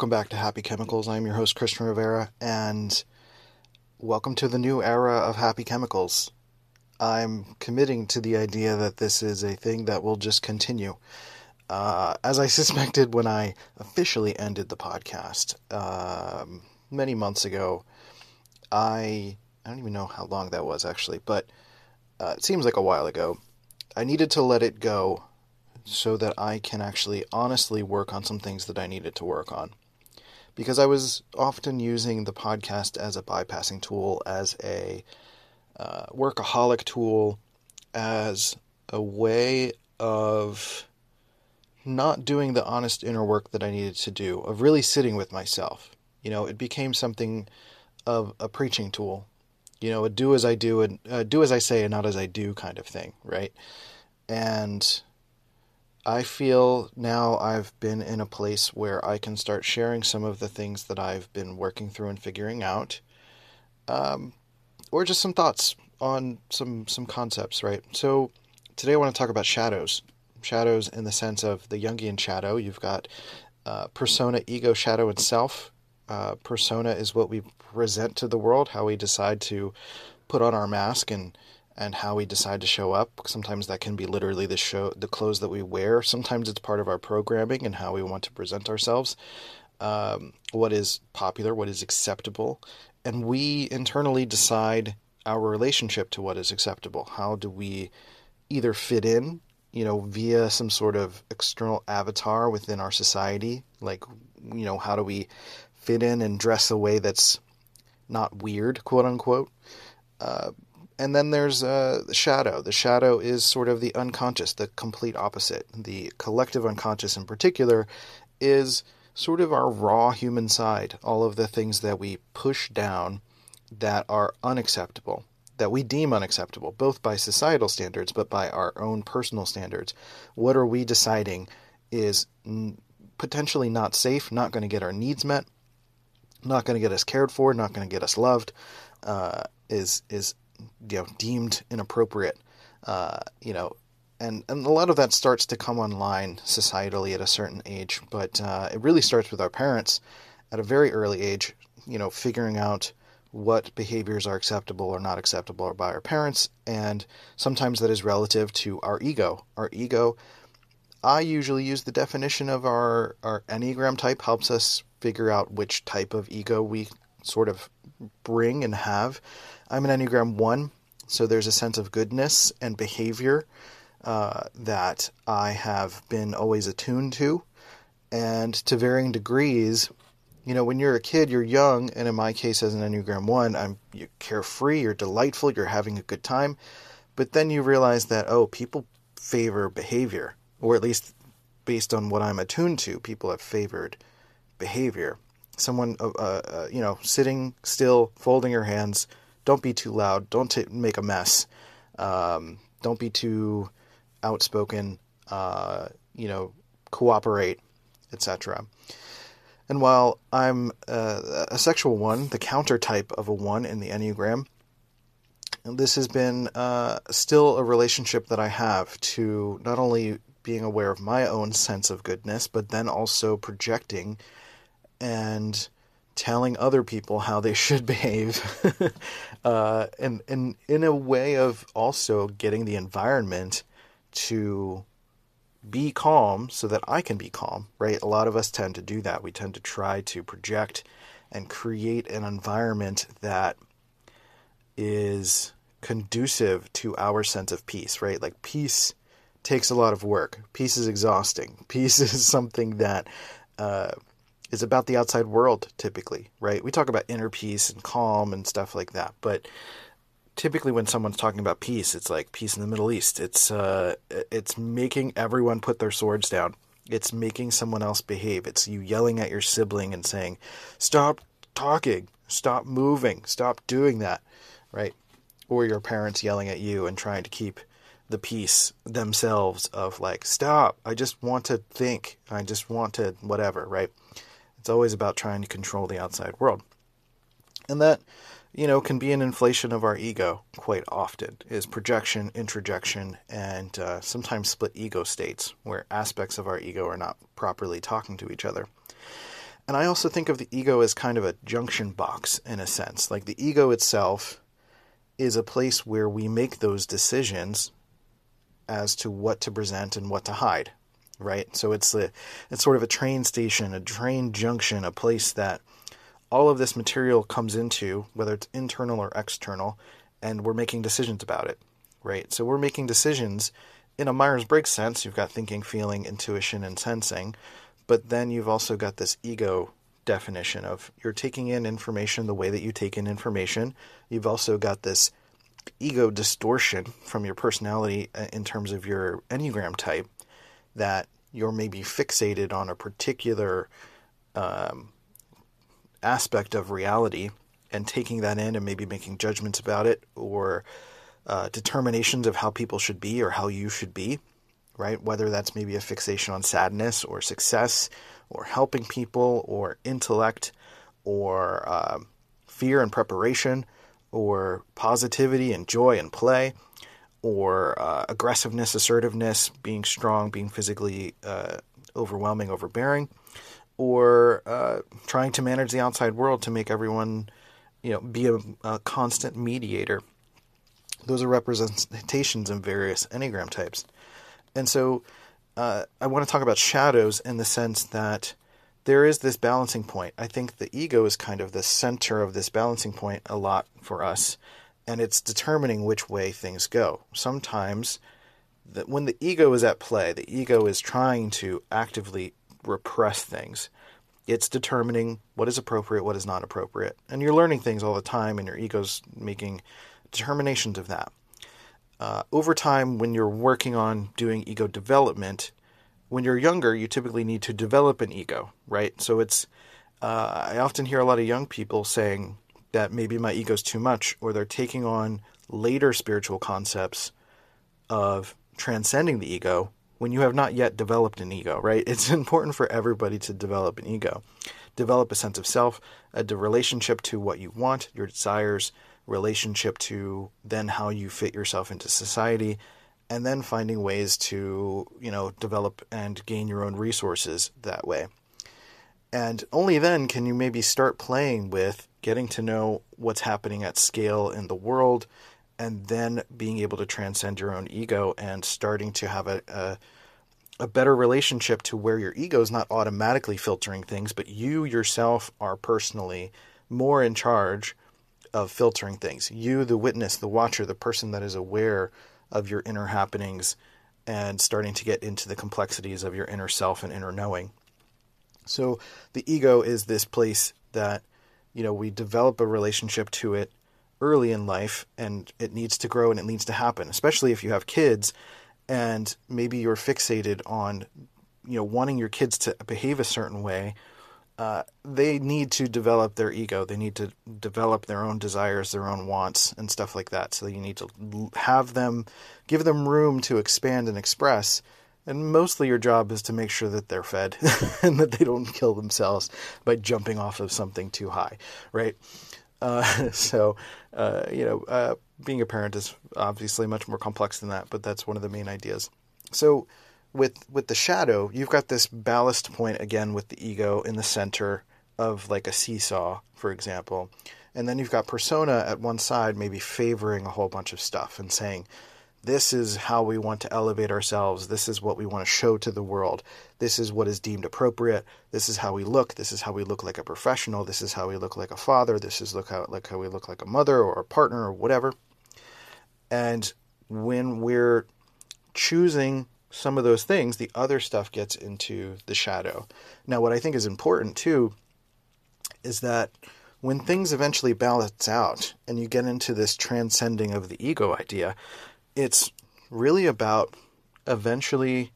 Welcome back to Happy Chemicals. I'm your host, Christian Rivera, and welcome to the new era of Happy Chemicals. I'm committing to the idea that this is a thing that will just continue. Uh, as I suspected when I officially ended the podcast um, many months ago, I I don't even know how long that was actually, but uh, it seems like a while ago. I needed to let it go so that I can actually honestly work on some things that I needed to work on. Because I was often using the podcast as a bypassing tool, as a uh, workaholic tool, as a way of not doing the honest inner work that I needed to do, of really sitting with myself. You know, it became something of a preaching tool. You know, a do as I do and uh, do as I say and not as I do kind of thing, right? And I feel now I've been in a place where I can start sharing some of the things that I've been working through and figuring out, um, or just some thoughts on some some concepts. Right. So today I want to talk about shadows. Shadows in the sense of the Jungian shadow. You've got uh, persona, ego, shadow, and self. Uh, persona is what we present to the world, how we decide to put on our mask and and how we decide to show up. Sometimes that can be literally the show, the clothes that we wear. Sometimes it's part of our programming and how we want to present ourselves. Um, what is popular, what is acceptable, and we internally decide our relationship to what is acceptable. How do we either fit in, you know, via some sort of external avatar within our society? Like, you know, how do we fit in and dress a way that's not weird, quote unquote? Uh, and then there's uh, the shadow. The shadow is sort of the unconscious, the complete opposite. The collective unconscious, in particular, is sort of our raw human side. All of the things that we push down that are unacceptable, that we deem unacceptable, both by societal standards but by our own personal standards. What are we deciding is potentially not safe, not going to get our needs met, not going to get us cared for, not going to get us loved, uh, is is you know deemed inappropriate. Uh, you know, and and a lot of that starts to come online societally at a certain age, but uh, it really starts with our parents at a very early age. You know, figuring out what behaviors are acceptable or not acceptable by our parents, and sometimes that is relative to our ego. Our ego. I usually use the definition of our, our Enneagram type helps us figure out which type of ego we sort of bring and have. I'm an Enneagram 1, so there's a sense of goodness and behavior uh, that I have been always attuned to. And to varying degrees, you know, when you're a kid, you're young, and in my case, as an Enneagram 1, I'm you're carefree, you're delightful, you're having a good time. But then you realize that, oh, people favor behavior, or at least based on what I'm attuned to, people have favored behavior. Someone, uh, uh, you know, sitting still, folding your hands, don't be too loud. Don't t- make a mess. Um, don't be too outspoken. Uh, you know, cooperate, etc. And while I'm uh, a sexual one, the counter type of a one in the Enneagram, this has been uh, still a relationship that I have to not only being aware of my own sense of goodness, but then also projecting and telling other people how they should behave, uh, and and in a way of also getting the environment to be calm so that I can be calm. Right? A lot of us tend to do that. We tend to try to project and create an environment that is conducive to our sense of peace. Right? Like peace takes a lot of work. Peace is exhausting. Peace is something that uh, is about the outside world typically, right? We talk about inner peace and calm and stuff like that, but typically when someone's talking about peace, it's like peace in the Middle East. It's uh, it's making everyone put their swords down. It's making someone else behave. It's you yelling at your sibling and saying, "Stop talking, stop moving, stop doing that," right? Or your parents yelling at you and trying to keep the peace themselves of like, "Stop! I just want to think. I just want to whatever," right? It's always about trying to control the outside world. And that you know, can be an inflation of our ego quite often, is projection, introjection, and uh, sometimes split ego states where aspects of our ego are not properly talking to each other. And I also think of the ego as kind of a junction box in a sense. Like the ego itself is a place where we make those decisions as to what to present and what to hide, right? So it's a, it's sort of a train station, a train junction, a place that all of this material comes into, whether it's internal or external, and we're making decisions about it, right? So we're making decisions in a Myers Briggs sense. You've got thinking, feeling, intuition, and sensing, but then you've also got this ego definition of you're taking in information the way that you take in information. You've also got this ego distortion from your personality uh, in terms of your Enneagram type that you're maybe fixated on a particular um, aspect of reality and taking that in and maybe making judgments about it or uh, determinations of how people should be or how you should be, right? Whether that's maybe a fixation on sadness or success or helping people or intellect or uh, fear and preparation or positivity and joy and play or uh, aggressiveness, assertiveness, being strong, being physically uh, overwhelming, overbearing or uh, trying to manage the outside world to make everyone, you know, be a, a constant mediator. Those are representations in various Enneagram types. And so uh, I want to talk about shadows in the sense that there is this balancing point. I think the ego is kind of the center of this balancing point a lot for us, and it's determining which way things go. Sometimes, that when the ego is at play, the ego is trying to actively repress things. It's determining what is appropriate, what is not appropriate. And you're learning things all the time, and your ego's making determinations of that. Uh, over time, when you're working on doing ego development, when you're younger, you typically need to develop an ego, right? So it's, uh, I often hear a lot of young people saying that maybe my ego's too much, or they're taking on later spiritual concepts of transcending the ego when you have not yet developed an ego, right? It's important for everybody to develop an ego. Develop a sense of self, a relationship to what you want, your desires, relationship to then how you fit yourself into society, and then finding ways to, you know, develop and gain your own resources that way. And only then can you maybe start playing with getting to know what's happening at scale in the world, and then being able to transcend your own ego and starting to have a, a, a better relationship to where your ego is not automatically filtering things, but you yourself are personally more in charge of filtering things. You, the witness, the watcher, the person that is aware of your inner happenings and starting to get into the complexities of your inner self and inner knowing. So the ego is this place that, you know, we develop a relationship to it early in life and it needs to grow and it needs to happen, especially if you have kids and maybe you're fixated on you know wanting your kids to behave a certain way. Uh, they need to develop their ego. They need to develop their own desires, their own wants, and stuff like that. So you need to have them, give them room to expand and express. And mostly your job is to make sure that they're fed and that they don't kill themselves by jumping off of something too high, right? Uh, so, uh, you know, uh, being a parent is obviously much more complex than that, but that's one of the main ideas. So, with with the shadow, you've got this ballast point again with the ego in the center of like a seesaw, for example, and then you've got persona at one side, maybe favoring a whole bunch of stuff and saying, this is how we want to elevate ourselves. This is what we want to show to the world. This is what is deemed appropriate. This is how we look. This is how we look like a professional. This is how we look like a father. This is look how like how we look like a mother or a partner or whatever. And when we're choosing some of those things, the other stuff gets into the shadow. Now, what I think is important too is that when things eventually balance out and you get into this transcending of the ego idea, it's really about eventually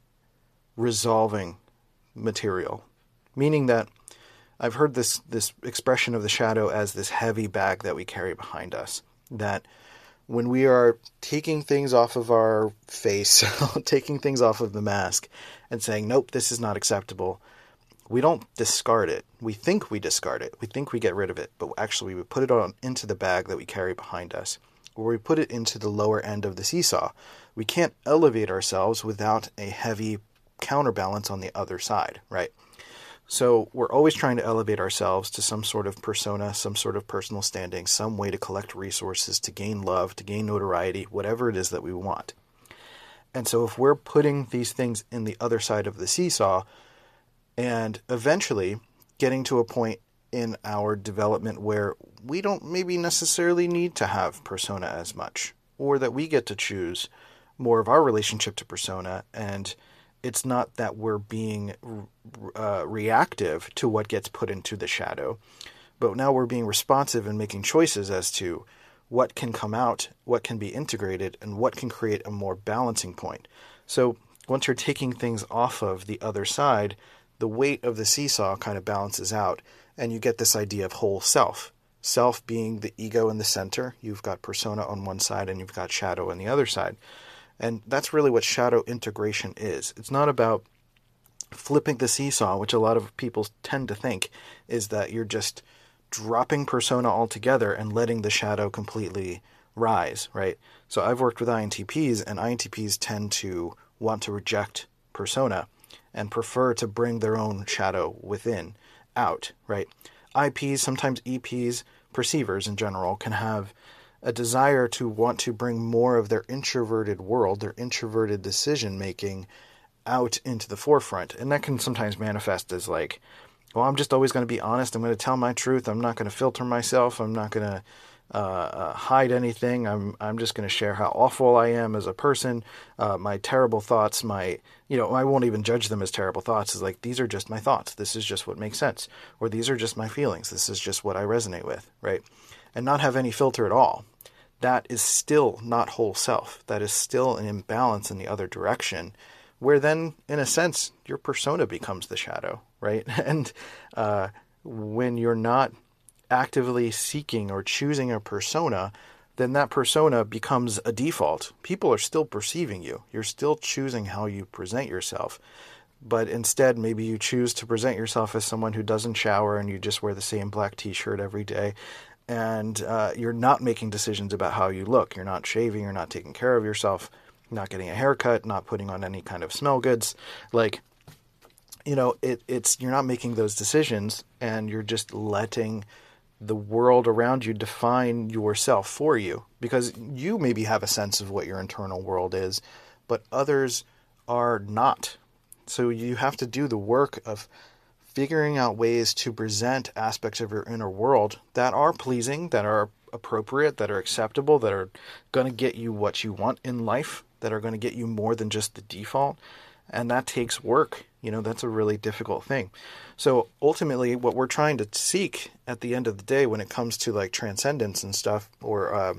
resolving material. Meaning that I've heard this, this expression of the shadow as this heavy bag that we carry behind us. That when we are taking things off of our face, taking things off of the mask, and saying, nope, this is not acceptable, we don't discard it. We think we discard it. We think we get rid of it, but actually we put it on into the bag that we carry behind us, or we put it into the lower end of the seesaw. We can't elevate ourselves without a heavy counterbalance on the other side, right? So we're always trying to elevate ourselves to some sort of persona, some sort of personal standing, some way to collect resources, to gain love, to gain notoriety, whatever it is that we want. And so if we're putting these things in the other side of the seesaw and eventually getting to a point in our development where we don't maybe necessarily need to have persona as much, or that we get to choose more of our relationship to persona and it's not that we're being uh, reactive to what gets put into the shadow, but now we're being responsive and making choices as to what can come out, what can be integrated, and what can create a more balancing point. So once you're taking things off of the other side, the weight of the seesaw kind of balances out, and you get this idea of whole self. Self being the ego in the center, you've got persona on one side, and you've got shadow on the other side. And that's really what shadow integration is. It's not about flipping the seesaw, which a lot of people tend to think is that you're just dropping persona altogether and letting the shadow completely rise, right? So I've worked with INTPs, and INTPs tend to want to reject persona and prefer to bring their own shadow within out, right? IPs, sometimes EPs, perceivers in general, can have a desire to want to bring more of their introverted world, their introverted decision making out into the forefront. And that can sometimes manifest as like, well, I'm just always going to be honest. I'm going to tell my truth. I'm not going to filter myself. I'm not going to uh, uh, hide anything. I'm I'm just going to share how awful I am as a person, uh, my terrible thoughts, my you know I won't even judge them as terrible thoughts. Is like these are just my thoughts. This is just what makes sense, or these are just my feelings. This is just what I resonate with, right? And not have any filter at all that is still not whole self. That is still an imbalance in the other direction, where then, in a sense, your persona becomes the shadow, right? And uh, when you're not actively seeking or choosing a persona, then that persona becomes a default. People are still perceiving you. You're still choosing how you present yourself. But instead, maybe you choose to present yourself as someone who doesn't shower and you just wear the same black t shirt every day and uh, you're not making decisions about how you look. You're not shaving, you're not taking care of yourself, not getting a haircut, not putting on any kind of smell goods. Like, you know, it, it's you're not making those decisions, and you're just letting the world around you define yourself for you because you maybe have a sense of what your internal world is, but others are not. So you have to do the work of figuring out ways to present aspects of your inner world that are pleasing, that are appropriate, that are acceptable, that are going to get you what you want in life, that are going to get you more than just the default. And that takes work. You know, that's a really difficult thing. So ultimately, what we're trying to seek at the end of the day when it comes to like transcendence and stuff, or uh,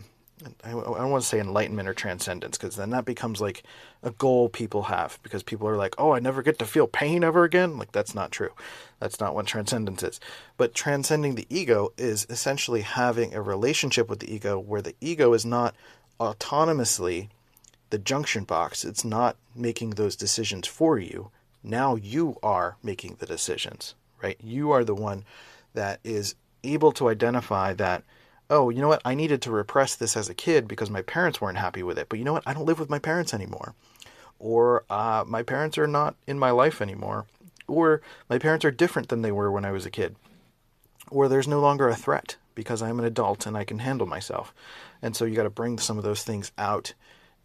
I don't want to say enlightenment or transcendence because then that becomes like a goal people have because people are like, oh, I never get to feel pain ever again. Like, that's not true. That's not what transcendence is. But transcending the ego is essentially having a relationship with the ego where the ego is not autonomously the junction box, it's not making those decisions for you. Now you are making the decisions, right? You are the one that is able to identify that oh, you know what? I needed to repress this as a kid because my parents weren't happy with it. But you know what? I don't live with my parents anymore. Or uh, my parents are not in my life anymore. Or my parents are different than they were when I was a kid. Or there's no longer a threat because I'm an adult and I can handle myself. And so you got to bring some of those things out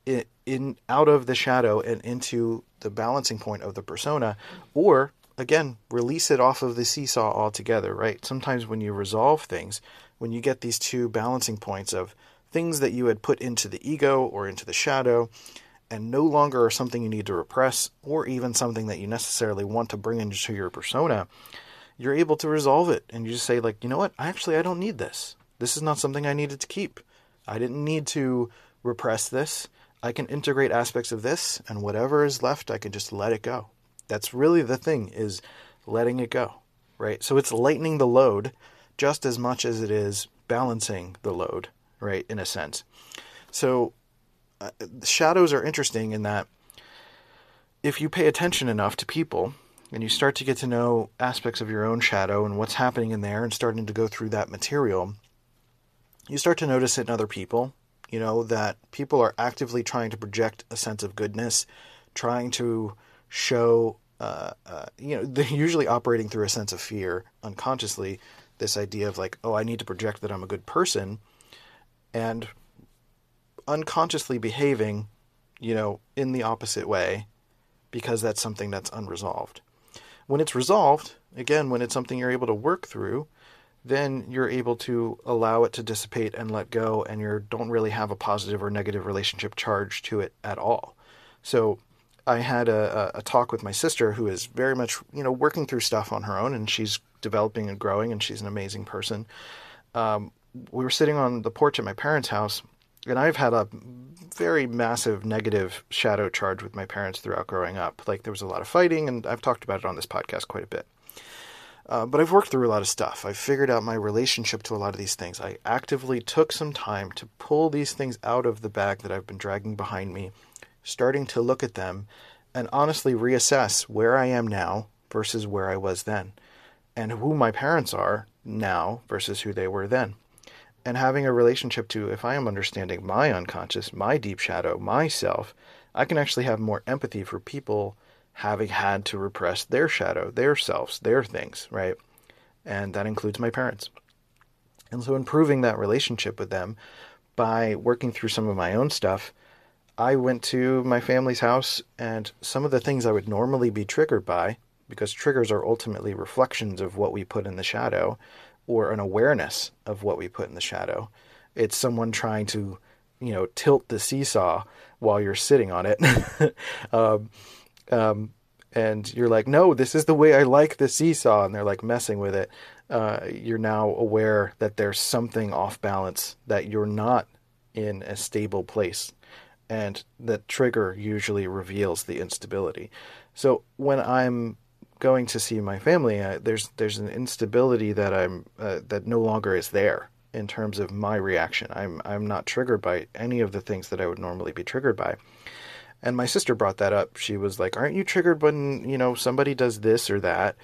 in, in out of the shadow and into the balancing point of the persona or again release it off of the seesaw altogether right sometimes when you resolve things when you get these two balancing points of things that you had put into the ego or into the shadow and no longer are something you need to repress or even something that you necessarily want to bring into your persona, you're able to resolve it and you just say like, you know what? Actually, I don't need this. This is not something I needed to keep. I didn't need to repress this. I can integrate aspects of this and whatever is left, I can just let it go. That's really the thing is letting it go, right? So it's lightening the load just as much as it is balancing the load, right? In a sense. So uh, shadows are interesting in that if you pay attention enough to people and you start to get to know aspects of your own shadow and what's happening in there and starting to go through that material, you start to notice it in other people. You know, that people are actively trying to project a sense of goodness, trying to show, uh, uh, you know, they're usually operating through a sense of fear unconsciously. This idea of like, oh, I need to project that I'm a good person. And unconsciously behaving, you know, in the opposite way because that's something that's unresolved. When it's resolved, again, when it's something you're able to work through, then you're able to allow it to dissipate and let go, and you don't really have a positive or negative relationship charge to it at all. So, I had a, a talk with my sister, who is very much, you know, working through stuff on her own, and she's developing and growing, and she's an amazing person. Um, we were sitting on the porch at my parents' house, and I've had a very massive negative shadow charge with my parents throughout growing up. Like there was a lot of fighting, and I've talked about it on this podcast quite a bit. Uh, but I've worked through a lot of stuff. I've figured out my relationship to a lot of these things. I actively took some time to pull these things out of the bag that I've been dragging behind me, starting to look at them and honestly reassess where I am now versus where I was then, and who my parents are now versus who they were then and having a relationship to if I am understanding my unconscious, my deep shadow, myself, I can actually have more empathy for people having had to repress their shadow, their selves, their things, right? And that includes my parents. And so improving that relationship with them by working through some of my own stuff, I went to my family's house and some of the things I would normally be triggered by, because triggers are ultimately reflections of what we put in the shadow, or an awareness of what we put in the shadow. It's someone trying to, you know, tilt the seesaw while you're sitting on it. um, um, and you're like, no, this is the way I like the seesaw. And they're like messing with it. Uh, you're now aware that there's something off balance, that you're not in a stable place. And that trigger usually reveals the instability. So when I'm going to see my family, uh, there's there's an instability that I'm uh, that no longer is there in terms of my reaction. I'm I'm not triggered by any of the things that I would normally be triggered by. And my sister brought that up. She was like, "Aren't you triggered when you know somebody does this or that,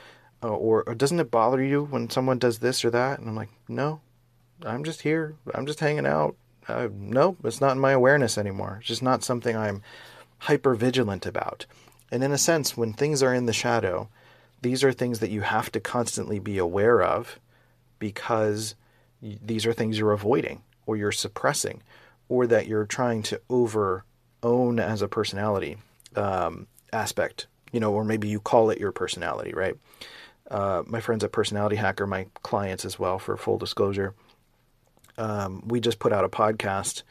uh, or, or doesn't it bother you when someone does this or that?" And I'm like, "No, I'm just here. I'm just hanging out. Uh, no, it's not in my awareness anymore. It's just not something I'm hyper vigilant about." And in a sense, when things are in the shadow, these are things that you have to constantly be aware of because these are things you're avoiding or you're suppressing or that you're trying to over own as a personality um, aspect, you know, or maybe you call it your personality, right? Uh, my friends a Personality Hacker, my clients as well, for full disclosure, um, we just put out a podcast.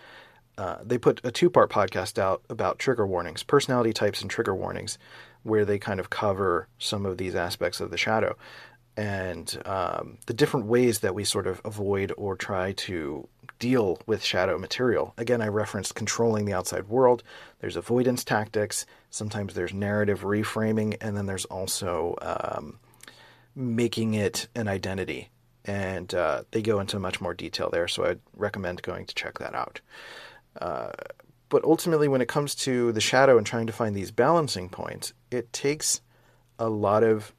Uh, they put a two part podcast out about trigger warnings, personality types, and trigger warnings where they kind of cover some of these aspects of the shadow and um, the different ways that we sort of avoid or try to deal with shadow material. Again, I referenced controlling the outside world. There's avoidance tactics. Sometimes there's narrative reframing, and then there's also um, making it an identity. And uh, they go into much more detail there, so I'd recommend going to check that out. Uh, but ultimately, when it comes to the shadow and trying to find these balancing points, it takes a lot of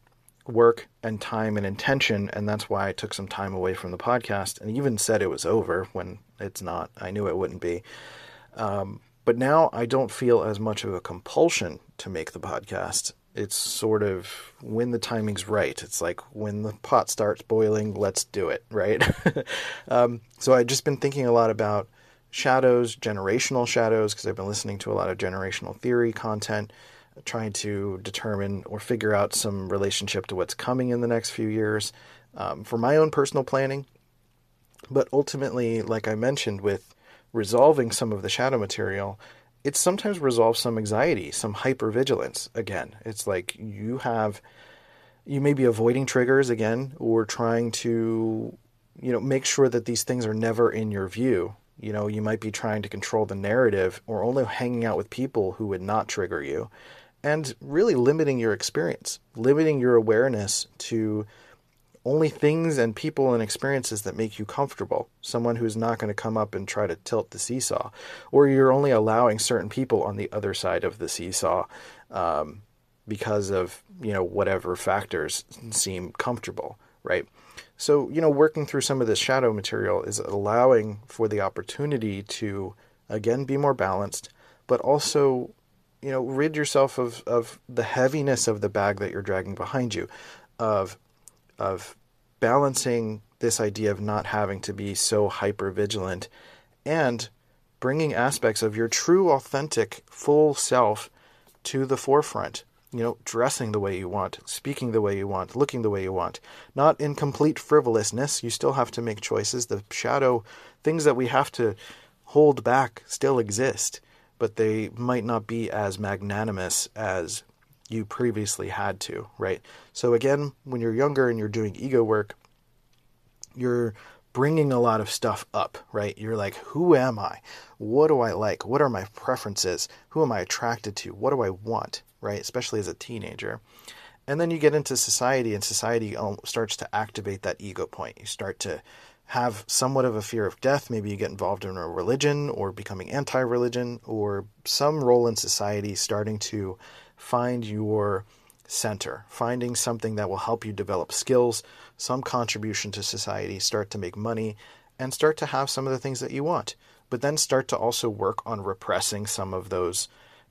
work and time and intention. And that's why I took some time away from the podcast and even said it was over when it's not. I knew it wouldn't be. Um, but now I don't feel as much of a compulsion to make the podcast. It's sort of when the timing's right. It's like when the pot starts boiling, let's do it, right? um, so I've just been thinking a lot about shadows, generational shadows, because I've been listening to a lot of generational theory content, trying to determine or figure out some relationship to what's coming in the next few years um, for my own personal planning. But ultimately, like I mentioned, with resolving some of the shadow material, it sometimes resolves some anxiety, some hypervigilance. Again, it's like you have you may be avoiding triggers again or trying to you know make sure that these things are never in your view you know you might be trying to control the narrative or only hanging out with people who would not trigger you and really limiting your experience limiting your awareness to only things and people and experiences that make you comfortable. Someone who's not going to come up and try to tilt the seesaw, or you're only allowing certain people on the other side of the seesaw um, because of you know whatever factors seem comfortable, right? So you know, working through some of this shadow material is allowing for the opportunity to again be more balanced, but also you know rid yourself of of the heaviness of the bag that you're dragging behind you, of of balancing this idea of not having to be so hyper vigilant and bringing aspects of your true, authentic, full self to the forefront. You know, dressing the way you want, speaking the way you want, looking the way you want. Not in complete frivolousness. You still have to make choices. The shadow things that we have to hold back still exist, but they might not be as magnanimous as you previously had to, right? So again, when you're younger and you're doing ego work, you're bringing a lot of stuff up, right? You're like, who am I? What do I like? What are my preferences? Who am I attracted to? What do I want, right? Especially as a teenager. And then you get into society, and society um, starts to activate that ego point. You start to have somewhat of a fear of death. Maybe you get involved in a religion or becoming anti religion or some role in society starting to find your center, finding something that will help you develop skills, some contribution to society, start to make money, and start to have some of the things that you want. But then start to also work on repressing some of those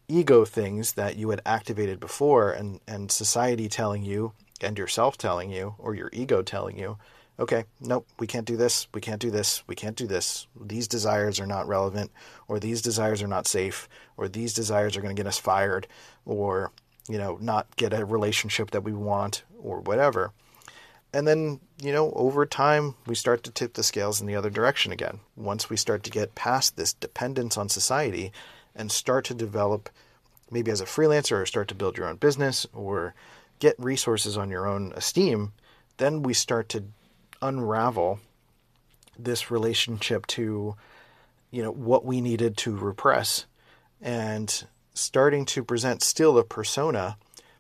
ego things that you had activated before and, and society telling you and yourself telling you or your ego telling you okay, nope, we can't do this, we can't do this, we can't do this. These desires are not relevant, or these desires are not safe, or these desires are going to get us fired, or, you know, not get a relationship that we want, or whatever. And then, you know, over time, we start to tip the scales in the other direction again. Once we start to get past this dependence on society and start to develop, maybe as a freelancer, or start to build your own business, or get resources on your own esteem, then we start to unravel this relationship to you know what we needed to repress. And starting to present still a persona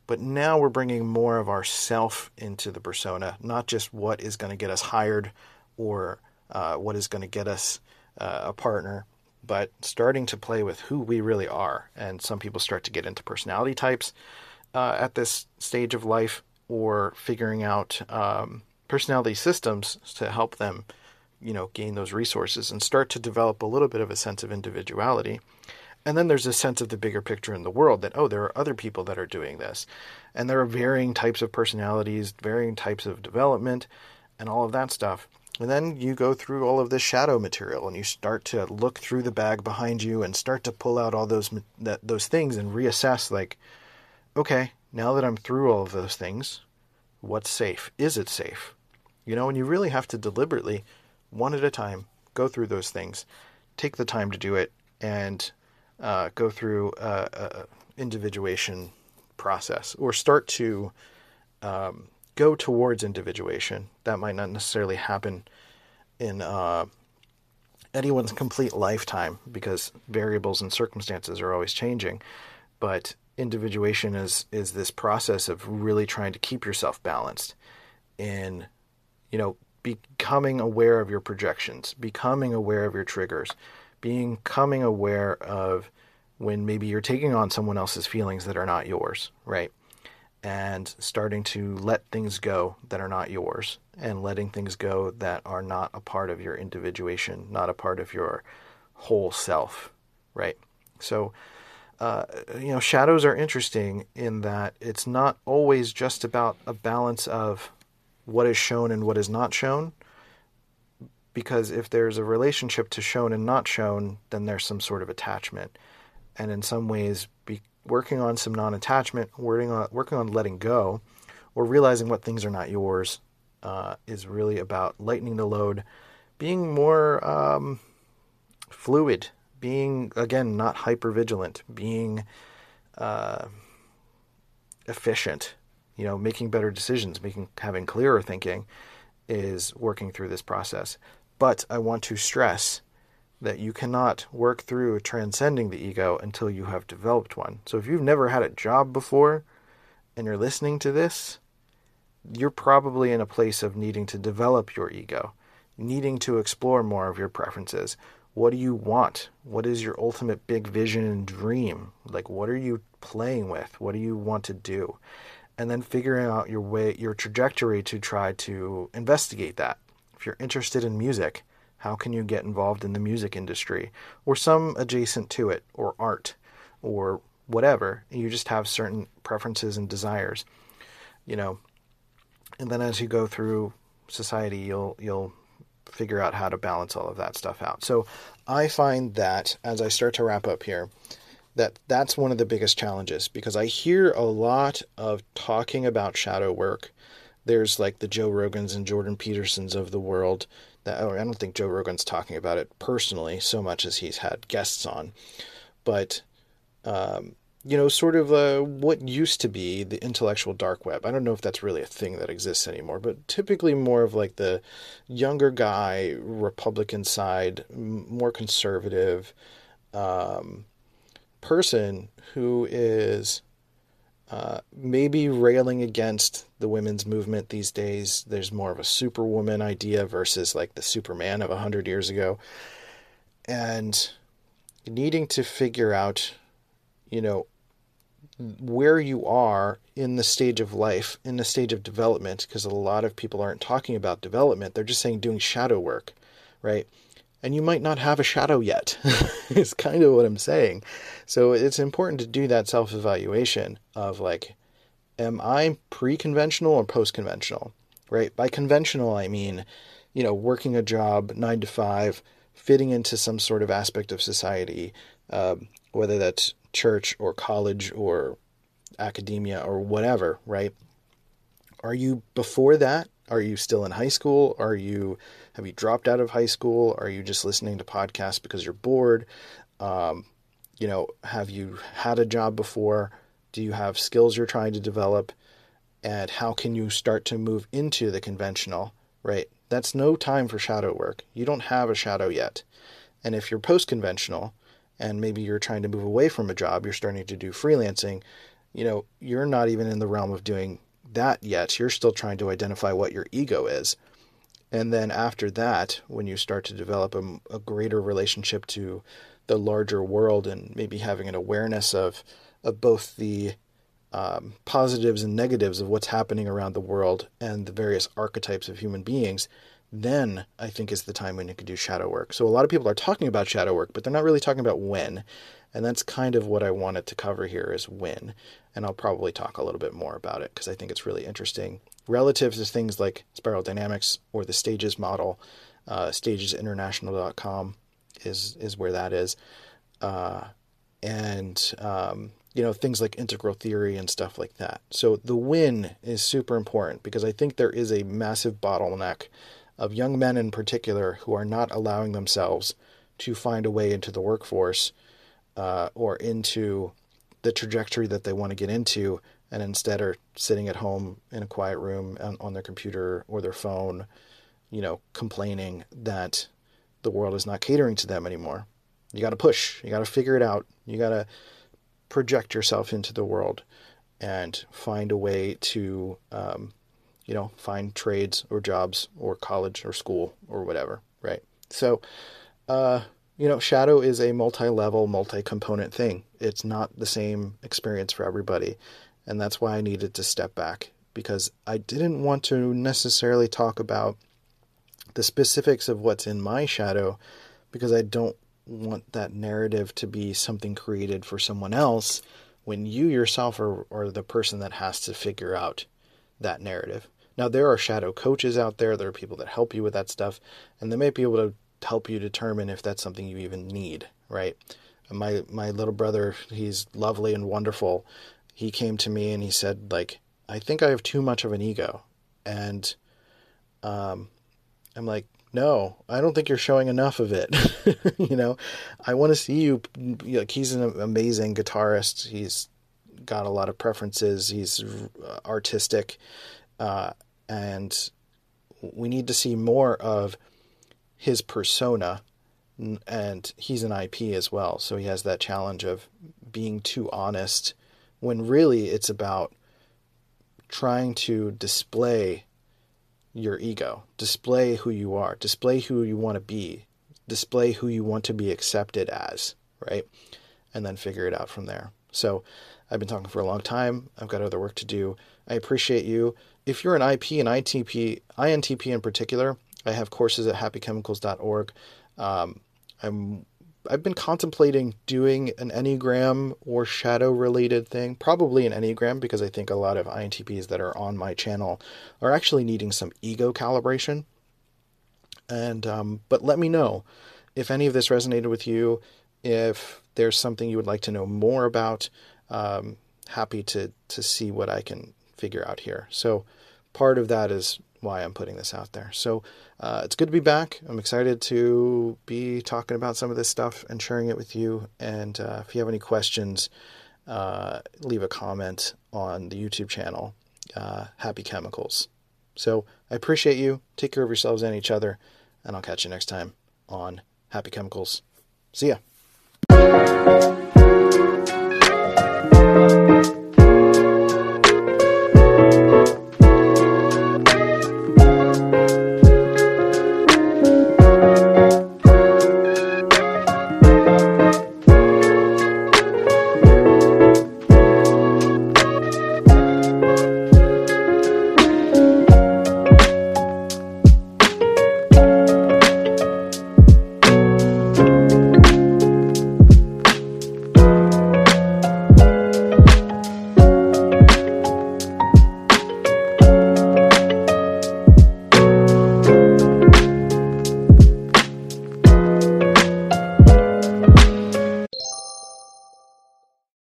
but now we're bringing more of ourself into the persona not just what is going to get us hired or uh, what is going to get us uh, a partner but starting to play with who we really are. And some people start to get into personality types uh, at this stage of life or figuring out um, personality systems to help them, you know, gain those resources and start to develop a little bit of a sense of individuality. And then there's a sense of the bigger picture in the world that, oh, there are other people that are doing this. And there are varying types of personalities, varying types of development, and all of that stuff. And then you go through all of this shadow material and you start to look through the bag behind you and start to pull out all those that, those things and reassess like okay, now that I'm through all of those things, what's safe? Is it safe? You know, and you really have to deliberately, one at a time, go through those things, take the time to do it, and uh, go through a, a, individuation process, or start to um, go towards individuation. That might not necessarily happen in uh, anyone's complete lifetime because variables and circumstances are always changing, but individuation is is this process of really trying to keep yourself balanced in you know, becoming aware of your projections, becoming aware of your triggers, becoming aware of when maybe you're taking on someone else's feelings that are not yours, right? And starting to let things go that are not yours and letting things go that are not a part of your individuation, not a part of your whole self, right? So, uh, you know, shadows are interesting in that it's not always just about a balance of what is shown and what is not shown. Because if there's a relationship to shown and not shown, then there's some sort of attachment. And in some ways, be working on some non attachment, working on, working on letting go, or realizing what things are not yours uh, is really about lightening the load, being more um, fluid, being, again, not hyper vigilant, being uh, efficient, You know, making better decisions, making having clearer thinking is working through this process. But I want to stress that you cannot work through transcending the ego until you have developed one. So if you've never had a job before and you're listening to this, you're probably in a place of needing to develop your ego, needing to explore more of your preferences. What do you want? What is your ultimate big vision and dream? Like, what are you playing with? What do you want to do? And then figuring out your way, your trajectory to try to investigate that. If you're interested in music, how can you get involved in the music industry or some adjacent to it or art or whatever? You just have certain preferences and desires, you know, and then as you go through society, you'll you'll figure out how to balance all of that stuff out. So I find that as I start to wrap up here, that that's one of the biggest challenges because I hear a lot of talking about shadow work. There's like the Joe Rogans and Jordan Petersons of the world. That I don't think Joe Rogan's talking about it personally so much as he's had guests on, but um, you know, sort of uh, what used to be the intellectual dark web. I don't know if that's really a thing that exists anymore, but typically more of like the younger guy, Republican side, more conservative um, person who is uh, maybe railing against the women's movement these days. There's more of a superwoman idea versus like the Superman of a hundred years ago, and needing to figure out, you know, where you are in the stage of life, in the stage of development, because a lot of people aren't talking about development. They're just saying doing shadow work, right? And you might not have a shadow yet, is kind of what I'm saying. So it's important to do that self evaluation of like, am I pre conventional or post conventional, right? By conventional, I mean, you know, working a job nine to five, fitting into some sort of aspect of society, uh, whether that's church or college or academia or whatever, right? Are you before that? Are you still in high school? Are you have you dropped out of high school? Are you just listening to podcasts because you're bored? Um, you know, have you had a job before? Do you have skills you're trying to develop? And how can you start to move into the conventional, right? That's no time for shadow work. You don't have a shadow yet. And if you're post conventional, and maybe you're trying to move away from a job, you're starting to do freelancing, you know, you're not even in the realm of doing that yet. You're still trying to identify what your ego is. And then after that, when you start to develop a, a greater relationship to the larger world and maybe having an awareness of, of both the um, positives and negatives of what's happening around the world and the various archetypes of human beings, then I think is the time when you can do shadow work. So a lot of people are talking about shadow work, but they're not really talking about when. And that's kind of what I wanted to cover here is when. And I'll probably talk a little bit more about it because I think it's really interesting. Relative to things like spiral dynamics or the stages model, uh, stagesinternational.com is, is where that is. Uh, and, um, you know, things like integral theory and stuff like that. So the win is super important because I think there is a massive bottleneck of young men in particular who are not allowing themselves to find a way into the workforce uh, or into the trajectory that they want to get into, and instead are sitting at home in a quiet room on, on their computer or their phone, you know, complaining that the world is not catering to them anymore. You got to push. You got to figure it out. You got to project yourself into the world and find a way to um, you know, find trades or jobs or college or school or whatever, right? So, uh, you know, shadow is a multi-level, multi-component thing. It's not the same experience for everybody, and that's why I needed to step back because I didn't want to necessarily talk about the specifics of what's in my shadow because I don't want that narrative to be something created for someone else when you yourself are, are the person that has to figure out that narrative. Now, there are shadow coaches out there, there are people that help you with that stuff, and they may be able to help you determine if that's something you even need, right? My my little brother, he's lovely and wonderful. He came to me and he said like, "I think I have too much of an ego." And um I'm like, "No, I don't think you're showing enough of it." you know, I want to see you like he's an amazing guitarist. He's got a lot of preferences. He's artistic, uh, and we need to see more of his persona. And he's an IP as well, so he has that challenge of being too honest when really it's about trying to display your ego, display who you are, display who you want to be, display who you want to be accepted as, right? And then figure it out from there. So I've been talking for a long time. I've got other work to do. I appreciate you. If you're an IP and ITP, INTP in particular, I have courses at happychemicals.org. Um, I'm I've been contemplating doing an Enneagram or shadow related thing, probably an Enneagram, because I think a lot of INTPs that are on my channel are actually needing some ego calibration. And um, but let me know if any of this resonated with you. If there's something you would like to know more about, um, happy to to see what I can figure out here. So part of that is why I'm putting this out there. So uh, it's good to be back. I'm excited to be talking about some of this stuff and sharing it with you. And uh, if you have any questions, uh, leave a comment on the YouTube channel, uh, Happy Chemicals. So I appreciate you. Take care of yourselves and each other. And I'll catch you next time on Happy Chemicals. See ya.